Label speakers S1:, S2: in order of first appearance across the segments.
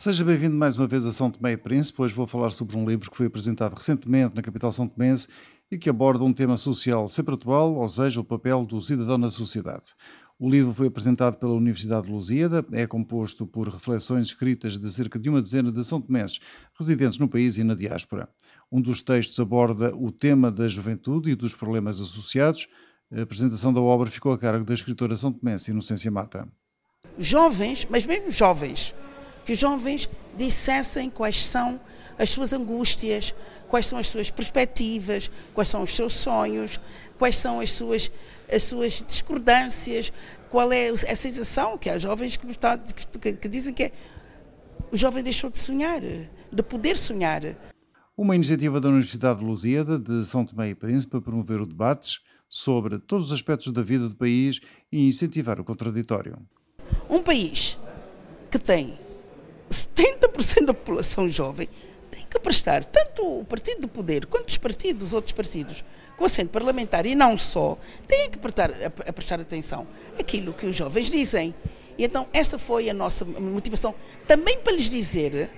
S1: Seja bem-vindo mais uma vez a São Tomé e Príncipe. Hoje vou falar sobre um livro que foi apresentado recentemente na capital são tomense e que aborda um tema social sempre atual, ou seja, o papel do cidadão na sociedade. O livro foi apresentado pela Universidade de Lusíada, é composto por reflexões escritas de cerca de uma dezena de são tomenses residentes no país e na diáspora. Um dos textos aborda o tema da juventude e dos problemas associados. A apresentação da obra ficou a cargo da escritora são tomense Inocência Mata.
S2: Jovens, mas mesmo jovens, que os jovens dissessem quais são as suas angústias, quais são as suas perspectivas, quais são os seus sonhos, quais são as suas, as suas discordâncias, qual é a sensação que há jovens que, está, que, que dizem que é, o jovem deixou de sonhar, de poder sonhar.
S1: Uma iniciativa da Universidade de Lusíada, de São Tomé e Príncipe, para promover o debates sobre todos os aspectos da vida do país e incentivar o contraditório.
S2: Um país que tem 70% da população jovem tem que prestar, tanto o Partido do Poder quanto os partidos, os outros partidos, com assento parlamentar e não só, têm que prestar, a, a prestar atenção àquilo que os jovens dizem. E então essa foi a nossa motivação, também para lhes dizer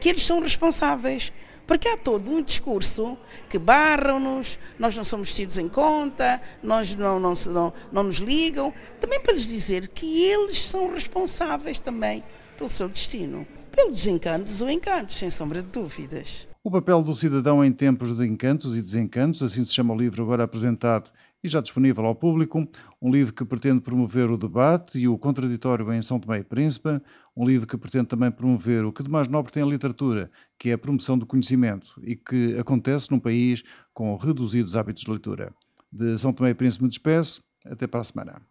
S2: que eles são responsáveis. Porque há todo um discurso que barram-nos, nós não somos tidos em conta, nós não, não, não, não nos ligam. Também para lhes dizer que eles são responsáveis também pelo seu destino, pelos desencantos ou encantos, sem sombra de dúvidas.
S1: O papel do cidadão em tempos de encantos e desencantos, assim se chama o livro agora apresentado e já disponível ao público, um livro que pretende promover o debate e o contraditório em São Tomé e Príncipe, um livro que pretende também promover o que de mais nobre tem a literatura, que é a promoção do conhecimento e que acontece num país com reduzidos hábitos de leitura. De São Tomé e Príncipe me despeço, até para a semana.